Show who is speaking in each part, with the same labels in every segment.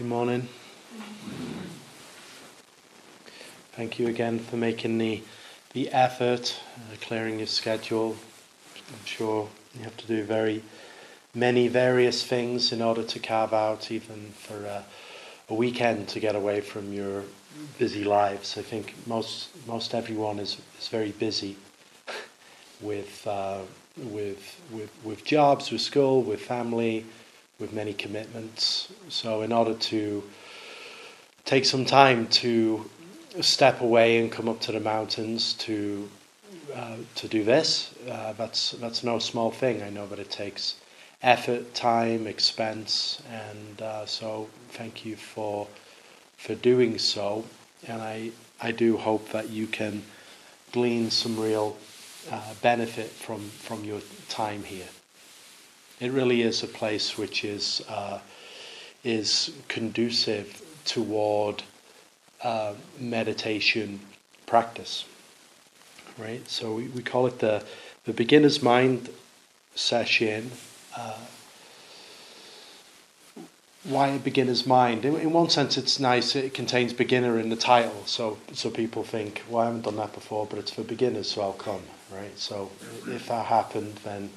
Speaker 1: Good morning. Thank you again for making the the effort, uh, clearing your schedule. I'm sure you have to do very many various things in order to carve out even for a, a weekend to get away from your busy lives. I think most most everyone is is very busy with uh, with with with jobs, with school, with family with many commitments. So, in order to take some time to step away and come up to the mountains to uh, to do this, uh, that's that's no small thing. I know that it takes effort, time, expense, and uh, so thank you for for doing so. And I I do hope that you can glean some real uh, benefit from from your time here. It really is a place which is uh, is conducive toward uh, meditation practice, right? So we, we call it the the beginner's mind sesshin. Uh, why a beginner's mind? In, in, one sense, it's nice. It contains beginner in the title, so so people think, "Well, I haven't done that before, but it's for beginners, so I'll come." Right. So if that happened, then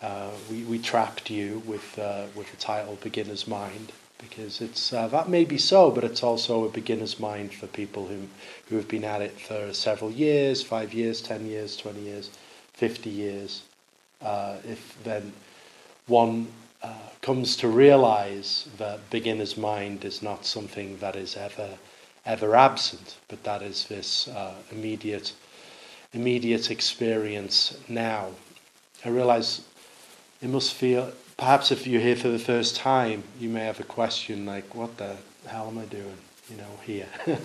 Speaker 1: uh, we, we trapped you with, uh, with the title Beginner's Mind because it's, uh, that may be so, but it's also a beginner's mind for people who, who have been at it for several years, five years, ten years, twenty years, fifty years. Uh, if then one uh, comes to realize that beginner's mind is not something that is ever ever absent, but that is this immediate immediate experience now. I realize it must feel perhaps if you're here for the first time you may have a question like what the hell am i doing you know here?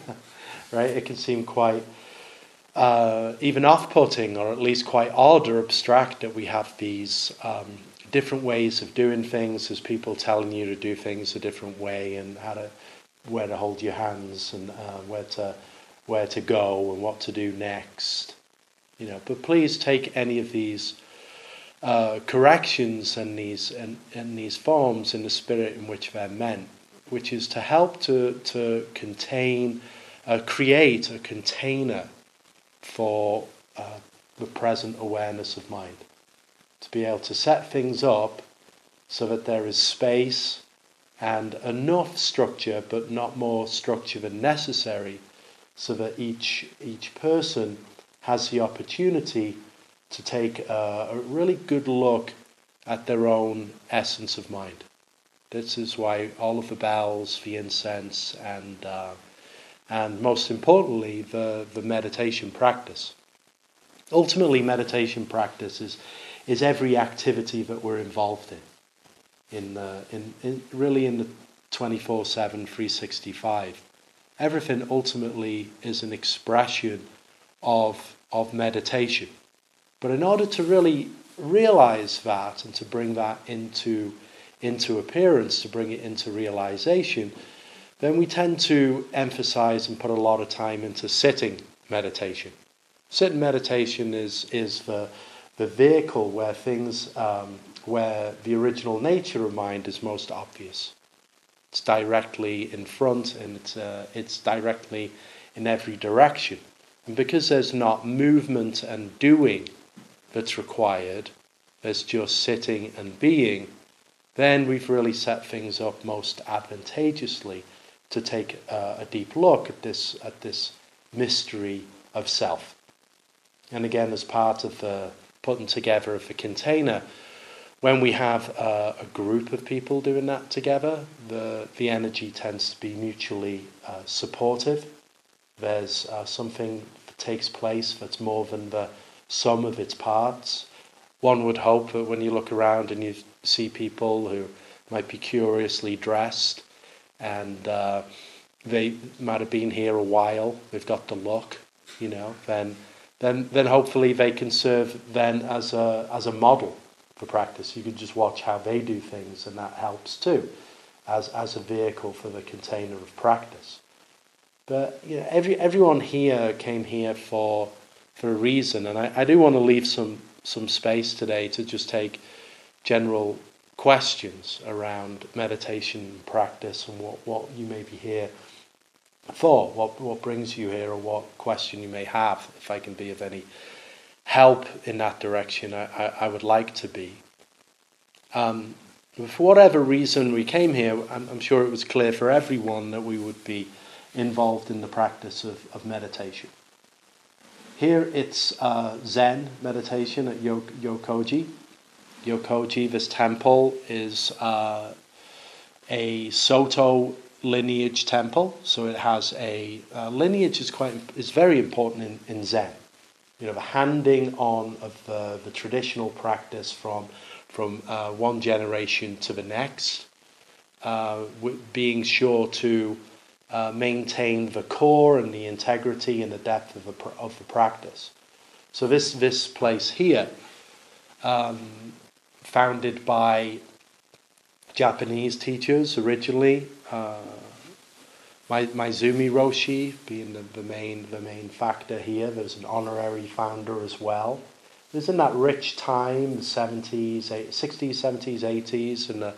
Speaker 1: Right? It can seem quite uh, even off-putting or at least quite odd or abstract that we have these um, different ways of doing things. There's people telling you to do things a different way and how to where to hold your hands and uh, where to where to go and what to do next. You know but please take any of these uh, corrections and these and, and these forms in the spirit in which they're meant, which is to help to to contain, uh, create a container for uh, the present awareness of mind, to be able to set things up so that there is space and enough structure, but not more structure than necessary, so that each each person has the opportunity to take a, a really good look at their own essence of mind. This is why all of the bells, the incense, and uh, and most importantly, the, the meditation practice. Ultimately, meditation practice is, is every activity that we're involved in, in, the, in, in really in the 24 7, 365. Everything ultimately is an expression of, of meditation. But in order to really realize that and to bring that into, into appearance, to bring it into realization, then we tend to emphasize and put a lot of time into sitting meditation. Sitting meditation is, is the, the vehicle where things, um, where the original nature of mind is most obvious. It's directly in front and it's, uh, it's directly in every direction. And because there's not movement and doing that's required as just sitting and being, then we've really set things up most advantageously to take uh, a deep look at this at this mystery of self. And again, as part of the putting together of the container, when we have uh, a group of people doing that together, the the energy tends to be mutually uh, supportive. There's uh, something that takes place that's more than the sum of its parts. One would hope that when you look around and you see people who might be curiously dressed and uh, they might have been here a while, they've got the look, you know, then then then hopefully they can serve then as a as a model for practice. You can just watch how they do things and that helps too as as a vehicle for the container of practice. But you know, every everyone here came here for for a reason. And I, I do want to leave some, some space today to just take general questions around meditation practice and what, what you may be here for, what, what brings you here, or what question you may have. If I can be of any help in that direction, I, I, I would like to be. Um, for whatever reason we came here, I'm, I'm, sure it was clear for everyone that we would be involved in the practice of, of meditation. Here it's uh, Zen meditation at Yokoji. Yokoji, this temple, is uh, a Soto lineage temple, so it has a uh, lineage is quite is very important in, in Zen. You know, the handing on of the, the traditional practice from from uh, one generation to the next, uh, being sure to uh, maintain the core and the integrity and the depth of the, of the practice. So this, this place here, um, founded by Japanese teachers originally, uh, Maezumi Roshi being the, the, main, the main factor here. There's an honorary founder as well. There's in that rich time, the 70s, 60s, 70s, 80s, and the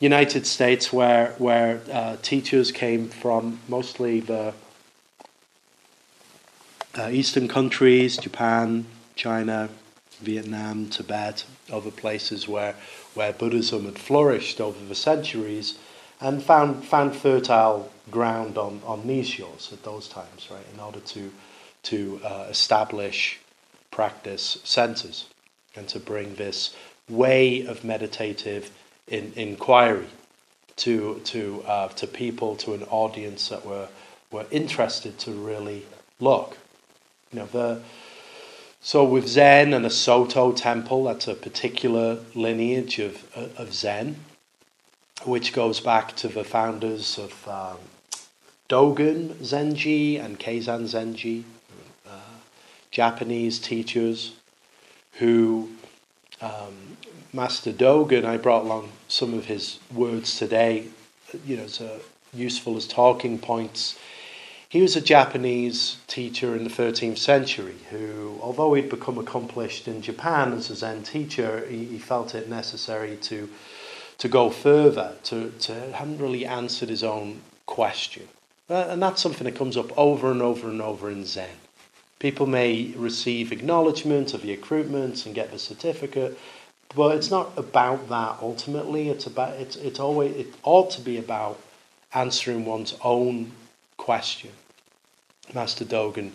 Speaker 1: United States where, where uh, teachers came from mostly the uh, eastern countries, Japan, China, Vietnam, Tibet, other places where, where Buddhism had flourished over the centuries and found, found fertile ground on, on these shores at those times, right, in order to, to uh, establish practice centers and to bring this way of meditative in, inquiry to to uh, to people to an audience that were were interested to really look. You know the so with Zen and a Soto temple, that's a particular lineage of of Zen, which goes back to the founders of um, Dogen Zenji and Keizan Zenji, uh, Japanese teachers who um, Master Dogen, I brought along some of his words today, you know, so useful as talking points. He was a Japanese teacher in the 13th century who, although he'd become accomplished in Japan as a Zen teacher, he, he felt it necessary to, to go further, to, to hadn't really answered his own question. Uh, and that's something that comes up over and over and over in Zen. People may receive acknowledgement of the accruements and get the certificate, but it's not about that ultimately. It's about it's it's always it ought to be about answering one's own question. Master Dogen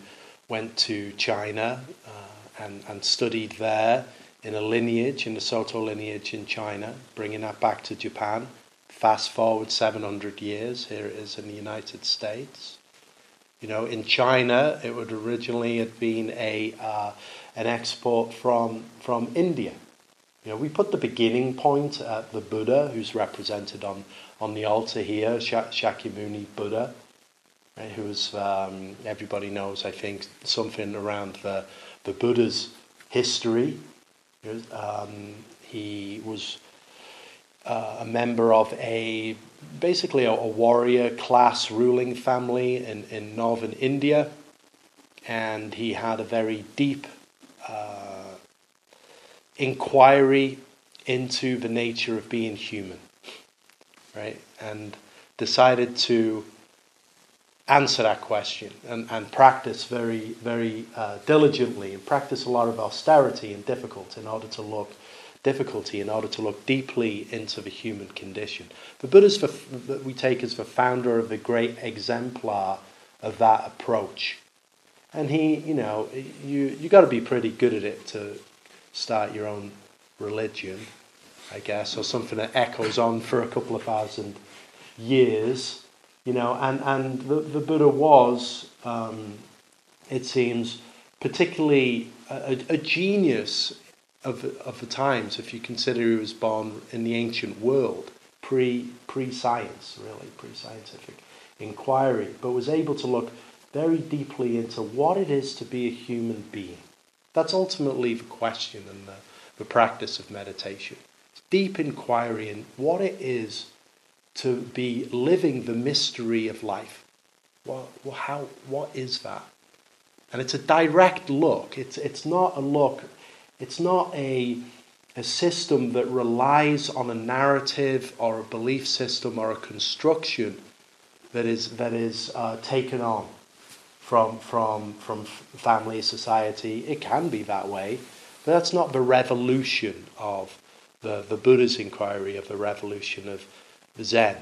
Speaker 1: went to China uh, and and studied there in a lineage in the Soto lineage in China, bringing that back to Japan. Fast forward 700 years, here it is in the United States. You know, in China, it would originally have been a uh, an export from from India you know, we put the beginning point at the Buddha, who's represented on, on the altar here, Shakyamuni Buddha, right, who is, um, everybody knows, I think, something around the, the Buddha's history. Um, he was uh, a member of a basically a, a, warrior class ruling family in, in northern India, and he had a very deep uh, inquiry into the nature of being human, right? And decided to answer that question and, and practice very, very uh, diligently and practice a lot of austerity and difficulty in order to look difficulty in order to look deeply into the human condition. The Buddha's that we take as the founder of the great exemplar of that approach. And he, you know, you you got to be pretty good at it to start your own religion, I guess, or something that echoes on for a couple of thousand years, you know, and, and the, the Buddha was, um, it seems, particularly a, a, genius of, of the times, if you consider he was born in the ancient world, pre, pre-science, really, pre-scientific inquiry, but was able to look very deeply into what it is to be a human being that's ultimately the question and the, the practice of meditation. It's deep inquiry in what it is to be living the mystery of life. Well, how, what is that? And it's a direct look. It's, it's not a look, it's not a, a system that relies on a narrative or a belief system or a construction that is, that is uh, taken on from, from, from family, society. It can be that way, but that's not the revolution of the, the Buddha's inquiry, of the revolution of Zen.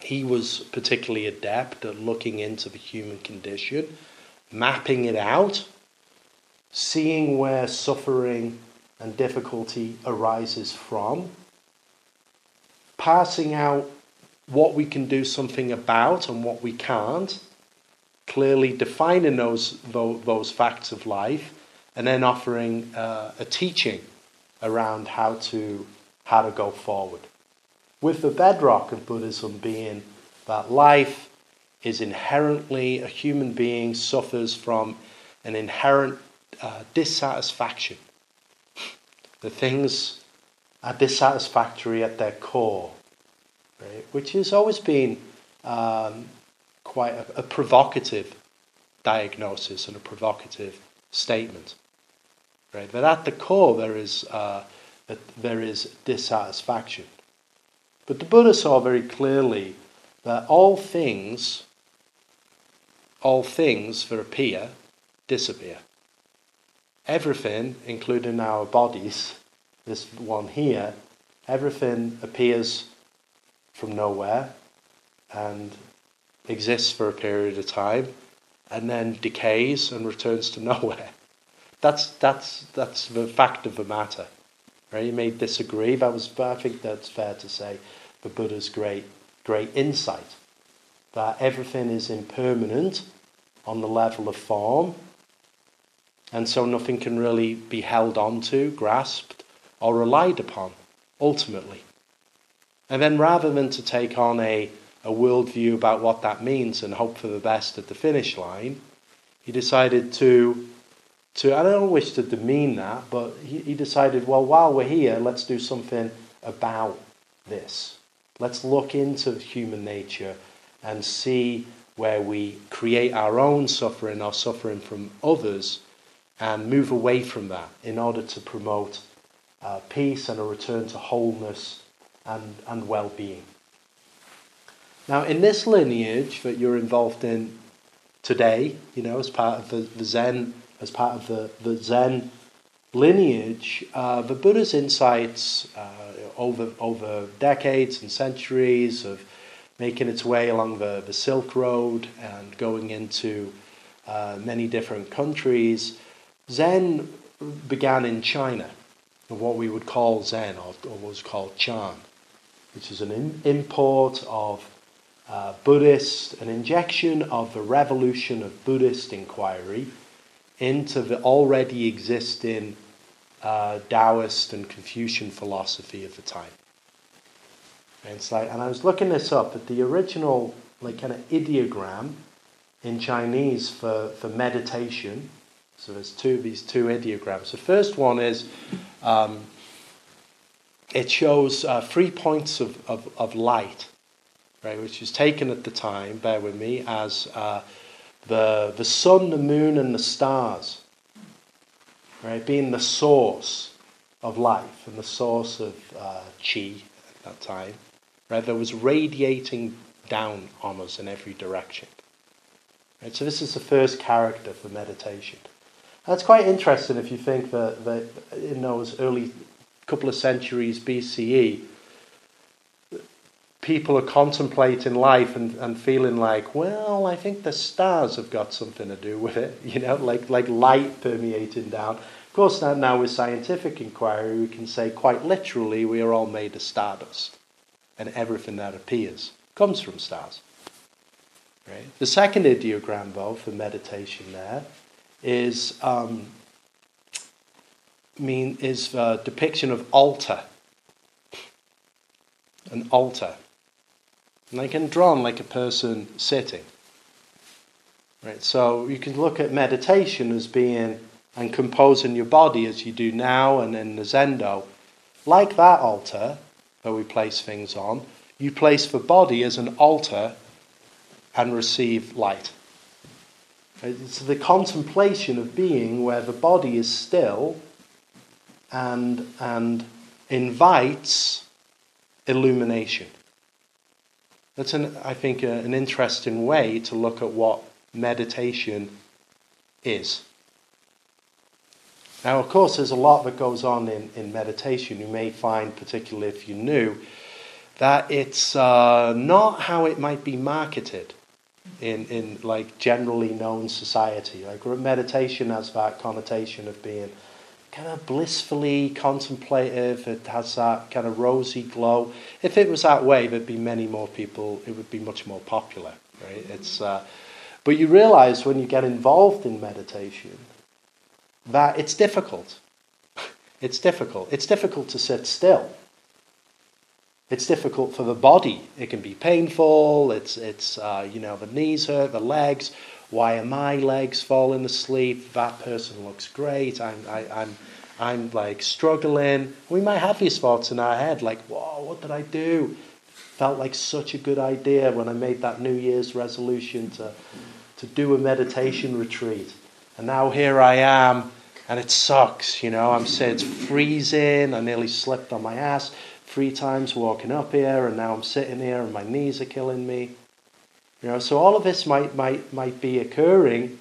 Speaker 1: He was particularly adept at looking into the human condition, mapping it out, seeing where suffering and difficulty arises from, passing out what we can do something about and what we can't, clearly defining those, those, facts of life, and then offering uh, a teaching around how to, how to go forward. With the bedrock of Buddhism being that life is inherently, a human being suffers from an inherent uh, dissatisfaction the things are dissatisfactory at their core, right? which has always been um, quite a, a, provocative diagnosis and a provocative statement. Right? But at the core, there is, uh, there is dissatisfaction. But the Buddha saw very clearly that all things, all things that appear, disappear everything, including our bodies, this one here, everything appears from nowhere and exists for a period of time and then decays and returns to nowhere. That's, that's, that's the fact of the matter. Right? You may disagree, was, but I think that's fair to say the Buddha's great, great insight that everything is impermanent on the level of form and so nothing can really be held onto, grasped, or relied upon, ultimately. And then rather than to take on a, a worldview about what that means and hope for the best at the finish line, he decided to, to I don't wish to demean that, but he, he decided, well, while we're here, let's do something about this. Let's look into human nature and see where we create our own suffering or suffering from others and move away from that in order to promote uh, peace and a return to wholeness and, and well being. Now, in this lineage that you're involved in today, you know, as part of the, the Zen, as part of the, the Zen lineage, uh, the Buddha's insights uh, over, over decades and centuries of making its way along the, the Silk Road and going into uh, many different countries Zen began in China, what we would call Zen, or, or what was called Chan, which is an import of uh, Buddhist, an injection of the revolution of Buddhist inquiry into the already existing uh, Taoist and Confucian philosophy of the time. And it's like, and I was looking this up, at the original, like, kind of ideogram in Chinese for, for meditation so there's two of these two ideograms. The first one is um, it shows uh, three points of, of, of, light, right, which was taken at the time, bear with me, as uh, the, the sun, the moon, and the stars, right, being the source of life and the source of uh, chi at that time, right, that was radiating down on us in every direction. Right, so this is the first character for meditation. That's quite interesting if you think that, that in those early couple of centuries BCE, people are contemplating life and, and feeling like, well, I think the stars have got something to do with it, you know, like, like light permeating down. Of course, now, now with scientific inquiry, we can say quite literally we are all made of stardust, and everything that appears comes from stars. Right? The second ideogram, though, for meditation there is um, mean is a depiction of altar, an altar, and they can drawn like a person sitting. Right, so you can look at meditation as being and composing your body as you do now and in the Zendo, like that altar where we place things on. You place the body as an altar and receive light. It's the contemplation of being where the body is still and, and invites illumination. That's, an, I think, an interesting way to look at what meditation is. Now, of course, there's a lot that goes on in, in meditation. You may find, particularly if you're new, that it's uh, not how it might be marketed in, in like generally known society. Like meditation has that connotation of being kind of blissfully contemplative. It has that kind of rosy glow. If it was that way, there'd be many more people. It would be much more popular, right? It's, uh, but you realize when you get involved in meditation that it's difficult. It's difficult. It's difficult to sit still. It's difficult for the body. It can be painful. It's, it's uh, you know, the knees hurt, the legs. Why are my legs falling asleep? That person looks great. I'm, I, I'm, I'm like struggling. We might have these thoughts in our head, like, whoa, what did I do? Felt like such a good idea when I made that New Year's resolution to, to do a meditation retreat. And now here I am, and it sucks, you know. I'm saying it's freezing. I nearly slipped on my ass three times walking up here, and now I'm sitting here and my knees are killing me. You know, so all of this might might might be occurring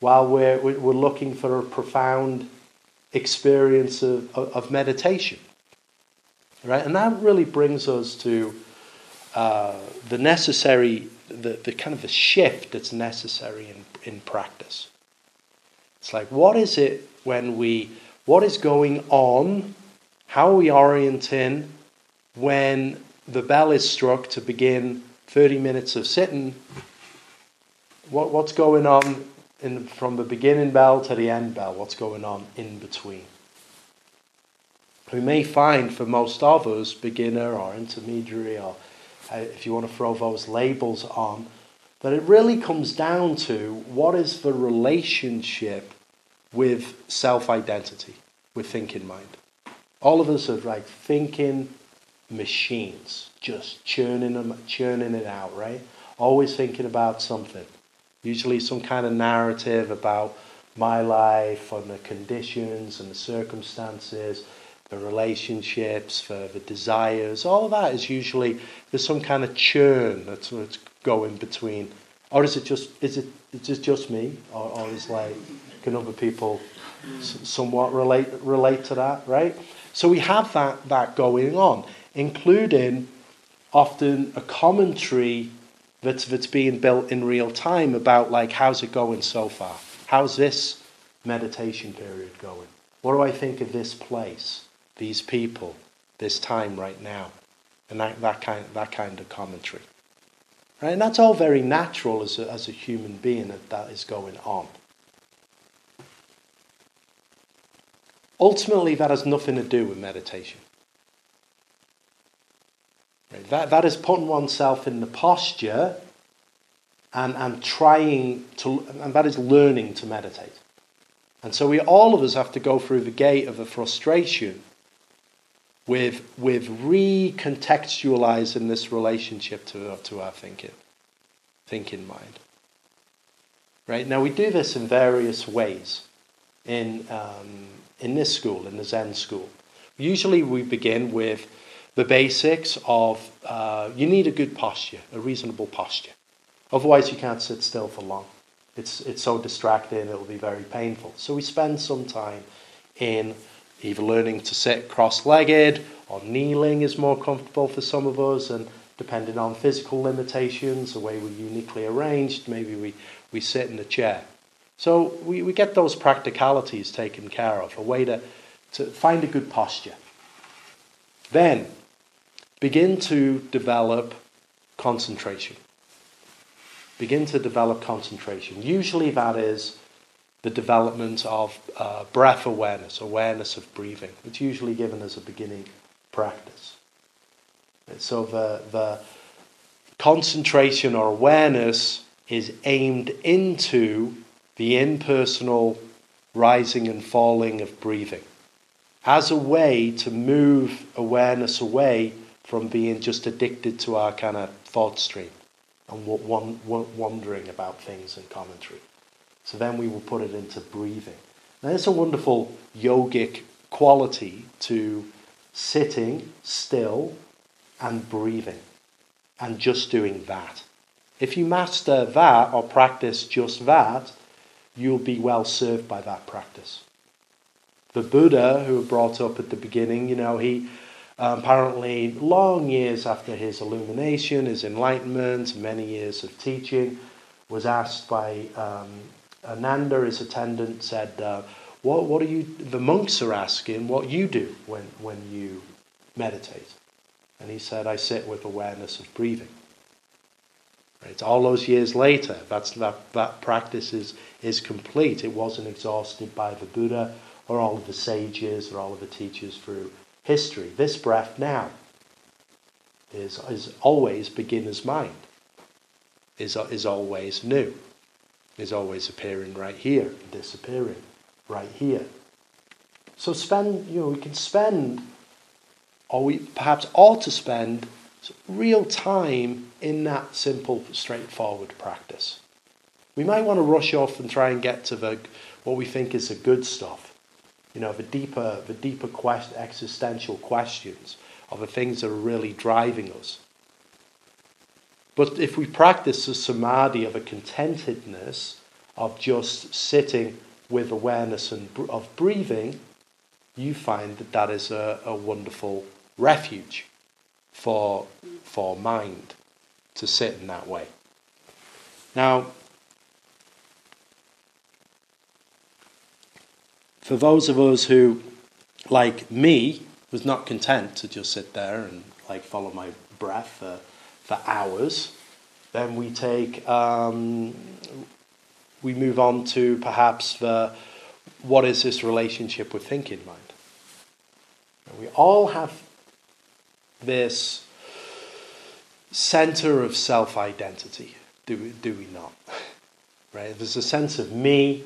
Speaker 1: while we're we're looking for a profound experience of, of meditation, right? And that really brings us to uh, the necessary, the, the kind of the shift that's necessary in in practice. It's like what is it when we what is going on? How are we orienting when the bell is struck to begin 30 minutes of sitting, what, what's going on in, from the beginning bell to the end bell? What's going on in between? We may find for most of us, beginner or intermediary, or uh, if you want to throw those labels on, that it really comes down to what is the relationship with self identity, with thinking mind. All of us are like thinking machines, just churning them, churning it out, right? Always thinking about something. Usually some kind of narrative about my life and the conditions and the circumstances, the relationships, the, the desires. All of that is usually there's some kind of churn that's, that's going between. Or is it just is it is it just me, or, or is like can other people somewhat relate relate to that, right? So we have that that going on including often a commentary that's, that's being built in real time about like how's it going so far? How's this meditation period going? What do I think of this place, these people, this time right now? And that, that, kind, that kind of commentary. Right? And that's all very natural as a, as a human being that that is going on. Ultimately, that has nothing to do with meditation. That, that is putting oneself in the posture and, and trying to, and that is learning to meditate. And so we all of us have to go through the gate of a frustration with, with recontextualizing this relationship to, to our thinking, thinking mind. Right? Now we do this in various ways in, um, in this school, in the Zen school. Usually we begin with the basics of uh, you need a good posture, a reasonable posture. Otherwise, you can't sit still for long. It's, it's so distracting, it'll be very painful. So, we spend some time in either learning to sit cross legged or kneeling is more comfortable for some of us, and depending on physical limitations, the way we're uniquely arranged, maybe we, we sit in a chair. So, we, we get those practicalities taken care of, a way to, to find a good posture. Then, begin to develop concentration. Begin to develop concentration. Usually, that is the development of uh, breath awareness, awareness of breathing. It's usually given as a beginning practice. So, the, the concentration or awareness is aimed into the impersonal rising and falling of breathing as a way to move awareness away from being just addicted to our kind of thought stream and wondering about things and commentary. So then we will put it into breathing. Now, it's a wonderful yogic quality to sitting still and breathing and just doing that. If you master that or practice just that, you'll be well served by that practice. The Buddha, who brought up at the beginning, you know, he apparently, long years after his illumination, his enlightenment, many years of teaching, was asked by um, Ananda, his attendant, said, uh, what, what are you, the monks are asking what you do when, when you meditate. And he said, I sit with awareness of breathing. Right? All those years later, that's, that, that practice is, is complete. It wasn't exhausted by the Buddha or all of the sages or all of the teachers through history. This breath now is, is always beginner's mind, is, is always new, is always appearing right here, disappearing right here. So spend, you know, we can spend, or we perhaps ought to spend real time in that simple, straightforward practice. We might want to rush off and try and get to the what we think is the good stuff, you know, the deeper, the deeper quest, existential questions of the things that are really driving us. But if we practice the samadhi of a contentedness, of just sitting with awareness and of breathing, you find that that is a, a wonderful refuge for, for mind to sit in that way. Now, for those of us who, like me, was not content to just sit there and like follow my breath for, for hours, then we take um, we move on to perhaps the what is this relationship with thinking mind. We all have this center of self identity, do we, do we not? Right? There's a sense of me,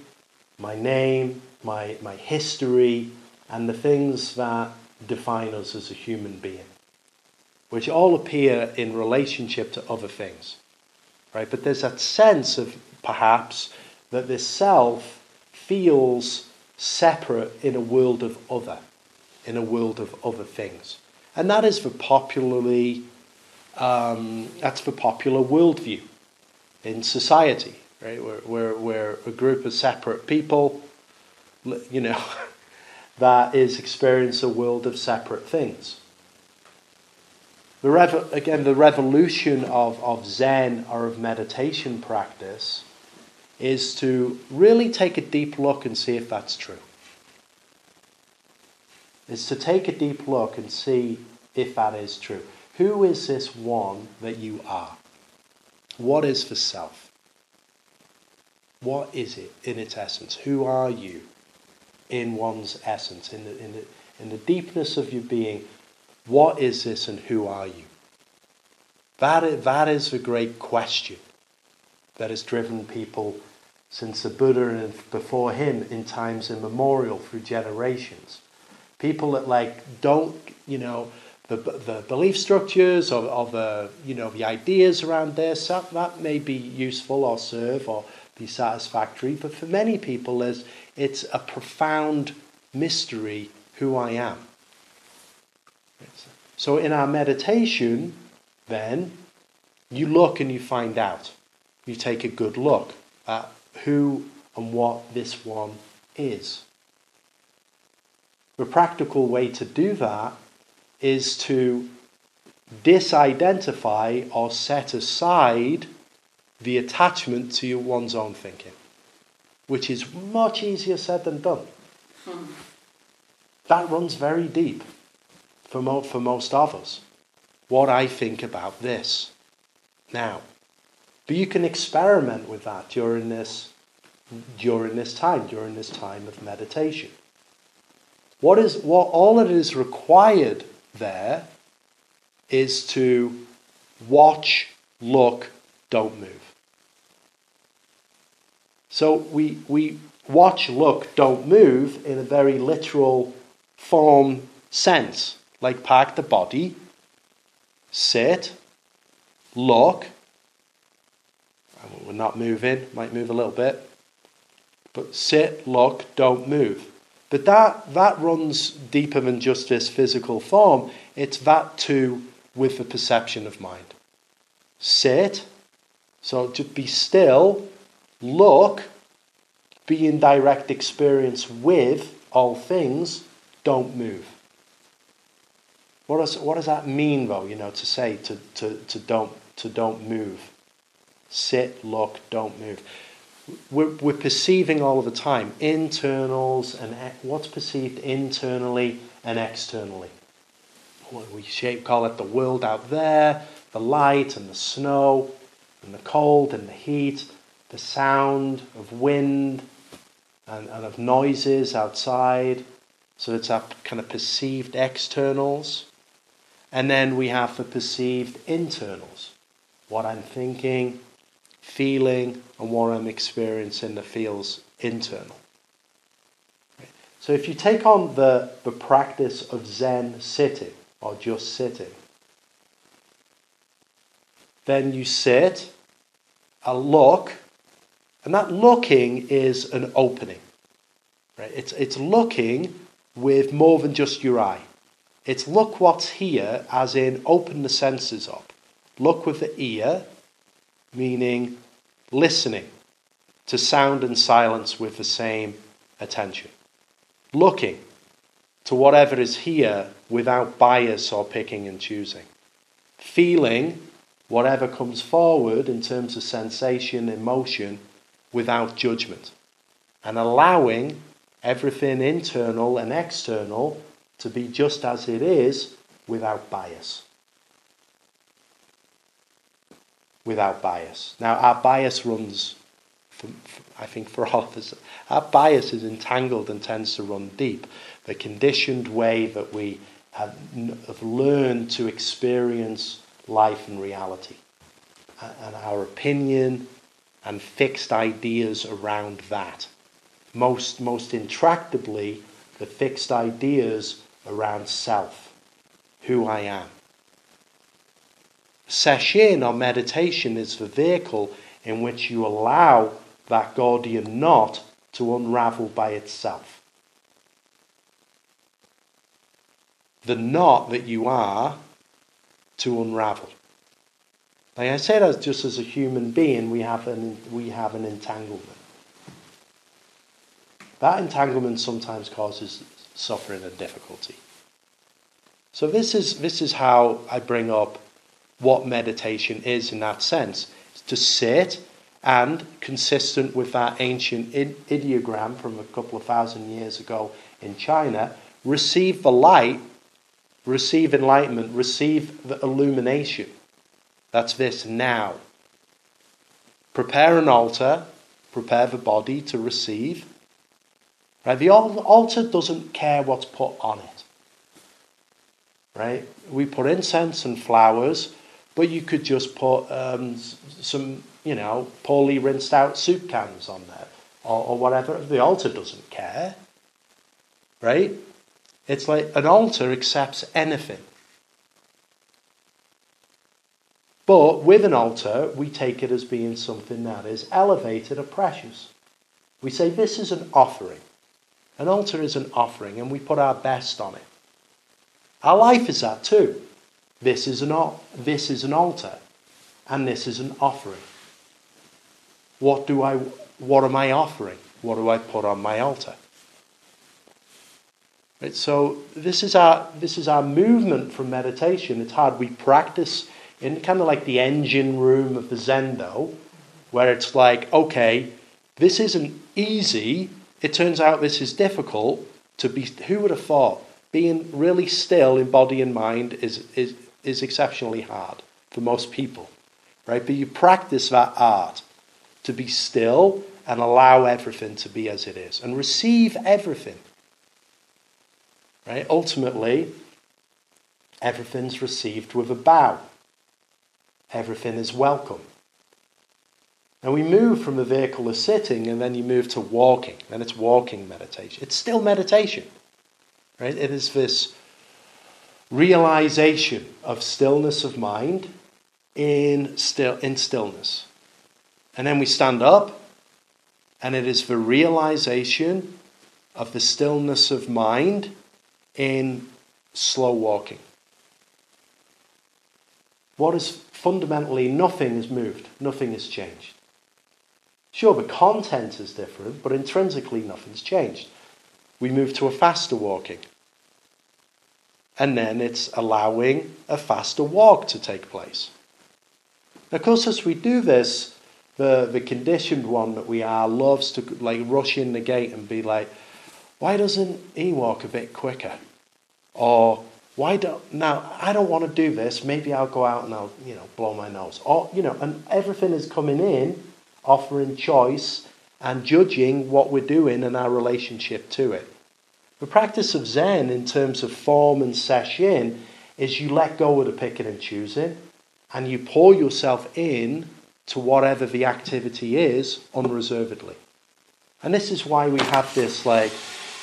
Speaker 1: my name, my, my history, and the things that define us as a human being, which all appear in relationship to other things. Right? But there's that sense of perhaps that this self feels separate in a world of other, in a world of other things. And that is for popularly, um, that's for popular worldview in society, right? We're, we're, we're a group of separate people you know, that is experience a world of separate things. The rev- again, the revolution of, of Zen or of meditation practice is to really take a deep look and see if that's true. Is to take a deep look and see if that is true. Who is this one that you are? What is the self? What is it in its essence? Who are you? In one's essence, in the, in the, in the deepness of your being. What is this and who are you? That is, that is the great question that has driven people since the Buddha and before him in times immemorial through generations. People that like don't, you know, the, the belief structures or, or the, you know, the ideas around this, that, that may be useful or serve or be satisfactory, but for many people there's it's a profound mystery who I am. So in our meditation, then, you look and you find out. You take a good look at who and what this one is. The practical way to do that is to disidentify or set aside the attachment to one's own thinking which is much easier said than done. Hmm. That runs very deep for, mo- for most of us. What I think about this now. But you can experiment with that during this, during this time, during this time of meditation. What is what all that is required there is to watch, look, don't move. So we, we watch, look, don't move in a very literal form sense, like park the body, sit, look. Uh, we're not moving, might move a little bit. But sit, look, don't move. But that, that runs deeper than just this physical form. It's that too with the perception of mind. Sit, so to be still, look, be in direct experience with all things, don't move. What does, what does that mean, though, you know, to say to, to, to, don't, to don't move? Sit, look, don't move. We're, we're perceiving all of the time internals and what's perceived internally and externally. What We shape, call it the world out there, the light and the snow, and the cold and the heat, the sound of wind and, and of noises outside. So it's our kind of perceived externals. And then we have the perceived internals what I'm thinking, feeling, and what I'm experiencing that feels internal. So if you take on the, the practice of Zen sitting, or just sitting, then you sit, a look, and that looking is an opening. Right? It's, it's looking with more than just your eye. It's look what's here, as in open the senses up. Look with the ear, meaning listening to sound and silence with the same attention. Looking to whatever is here without bias or picking and choosing. Feeling whatever comes forward in terms of sensation, emotion, without judgment. And allowing everything internal and external to be just as it is without bias. Without bias. Now, our bias runs, I think, for all of us, our bias is entangled and tends to run deep. The conditioned way that we have, have learned to experience life and reality, and our opinion and fixed ideas around that. Most, most intractably, the fixed ideas around self, who I am. Sesshin or meditation is the vehicle in which you allow that Gordian knot to unravel by itself. The knot that you are to unravel. Like I said, as just as a human being, we have an, we have an entanglement. That entanglement sometimes causes suffering and difficulty. So this is, this is how I bring up what meditation is in that sense. It's to sit and, consistent with that ancient ideogram from a couple of thousand years ago in China, receive the light, receive enlightenment, receive the illumination. That's this now. Prepare an altar, prepare the body to receive, Right? The altar doesn't care what's put on it. Right? We put incense and flowers, but you could just put um, some, you know, poorly rinsed out soup cans on there or, or whatever. The altar doesn't care. Right? It's like an altar accepts anything. But with an altar, we take it as being something that is elevated or precious. We say this is an offering. An altar is an offering, and we put our best on it. Our life is that too. This is an, this is an altar, and this is an offering. What do I? What am I offering? What do I put on my altar? Right, so this is our this is our movement from meditation. It's hard. We practice in kind of like the engine room of the Zendo, where it's like, okay, this isn't easy, it turns out this is difficult to be. Who would have thought being really still in body and mind is, is, is exceptionally hard for most people, right? But you practice that art to be still and allow everything to be as it is and receive everything, right? Ultimately, everything's received with a bow, everything is welcome. And we move from the vehicle of sitting and then you move to walking. Then it's walking meditation. It's still meditation. Right? It is this realization of stillness of mind in still in stillness. And then we stand up and it is the realization of the stillness of mind in slow walking. What is fundamentally nothing has moved, nothing has changed. Sure, the content is different, but intrinsically nothing's changed. We move to a faster walking. And then it's allowing a faster walk to take place. Of course, as we do this, the, the conditioned one that we are loves to like rush in the gate and be like, why doesn't he walk a bit quicker? Or why don't now I don't want to do this, maybe I'll go out and I'll, you know, blow my nose. Or you know, and everything is coming in, offering choice and judging what we're doing and our relationship to it. The practice of Zen in terms of form and sesshin is you let go of the picking and choosing and you pour yourself in to whatever the activity is unreservedly. And this is why we have this, like,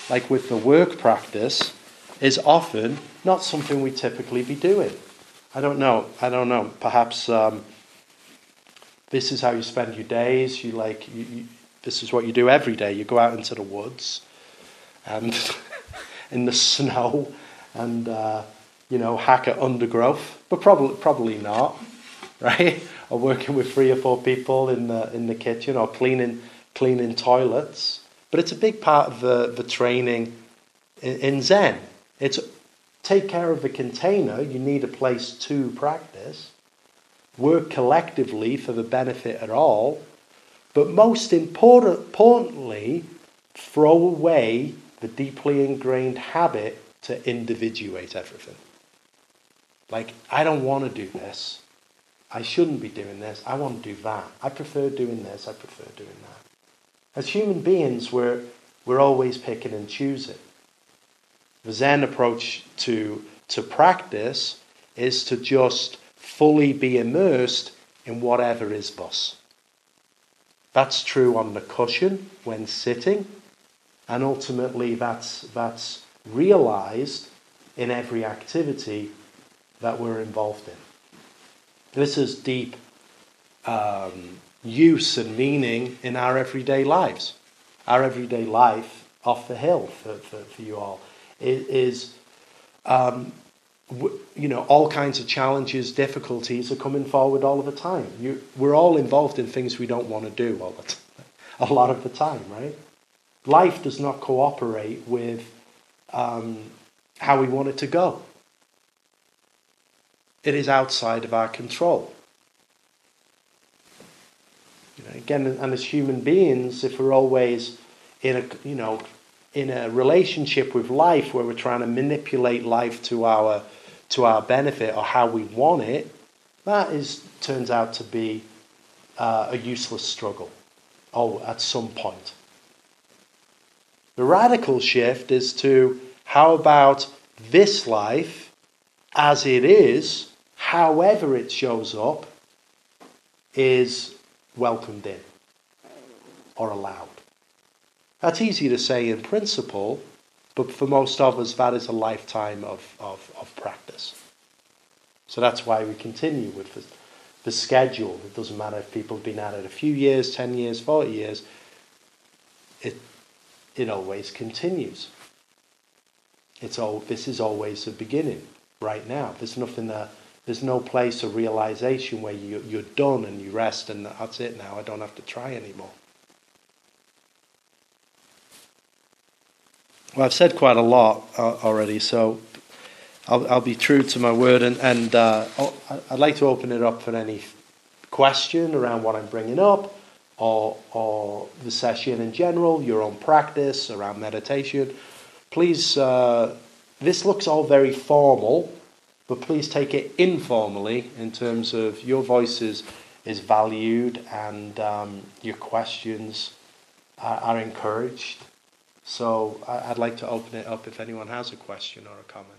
Speaker 1: like with the work practice, is often not something we typically be doing. I don't know. I don't know. Perhaps um, this is how you spend your days. You like you, you, this is what you do every day. You go out into the woods and in the snow and uh, you know hack at undergrowth, but probably probably not, right? or working with three or four people in the in the kitchen or cleaning cleaning toilets. But it's a big part of the, the training in, in Zen. It's take care of the container. You need a place to practice. Work collectively for the benefit of all. But most important, importantly, throw away the deeply ingrained habit to individuate everything. Like, I don't want to do this. I shouldn't be doing this. I want to do that. I prefer doing this. I prefer doing that. As human beings, we're, we're always picking and choosing. The Zen approach to, to practice is to just fully be immersed in whatever is bus. That's true on the cushion when sitting, and ultimately that's, that's realized in every activity that we're involved in. This is deep um, use and meaning in our everyday lives. Our everyday life off the hill for, for, for you all is, um, w- you know, all kinds of challenges, difficulties are coming forward all of the time. You, we're all involved in things we don't want to do all the time, a lot of the time, right? Life does not cooperate with um, how we want it to go it is outside of our control. You know, again, and as human beings, if we're always in a you know in a relationship with life where we're trying to manipulate life to our to our benefit or how we want it, that is turns out to be uh, a useless struggle. Oh, at some point. The radical shift is to how about this life as it is however it shows up, is welcomed in or allowed. That's easy to say in principle, but for most of us, that is a lifetime of, of, of practice. So that's why we continue with the, the schedule. It doesn't matter if people have been at it a few years, 10 years, 40 years, it, it always continues. It's all, this is always the beginning right now. There's nothing that there's no place of realization where you, you're done and you rest and that's it now. I don't have to try anymore. Well, I've said quite a lot uh, already, so I'll, I'll, be true to my word. And, and uh, I'd like to open it up for any question around what I'm bringing up or, or the sesshin in general, your own practice around meditation. Please, uh, this looks all very formal but please take it informally in terms of your voice is, is valued and um, your questions are, are encouraged. So I'd like to open it up if anyone has a question or a comment.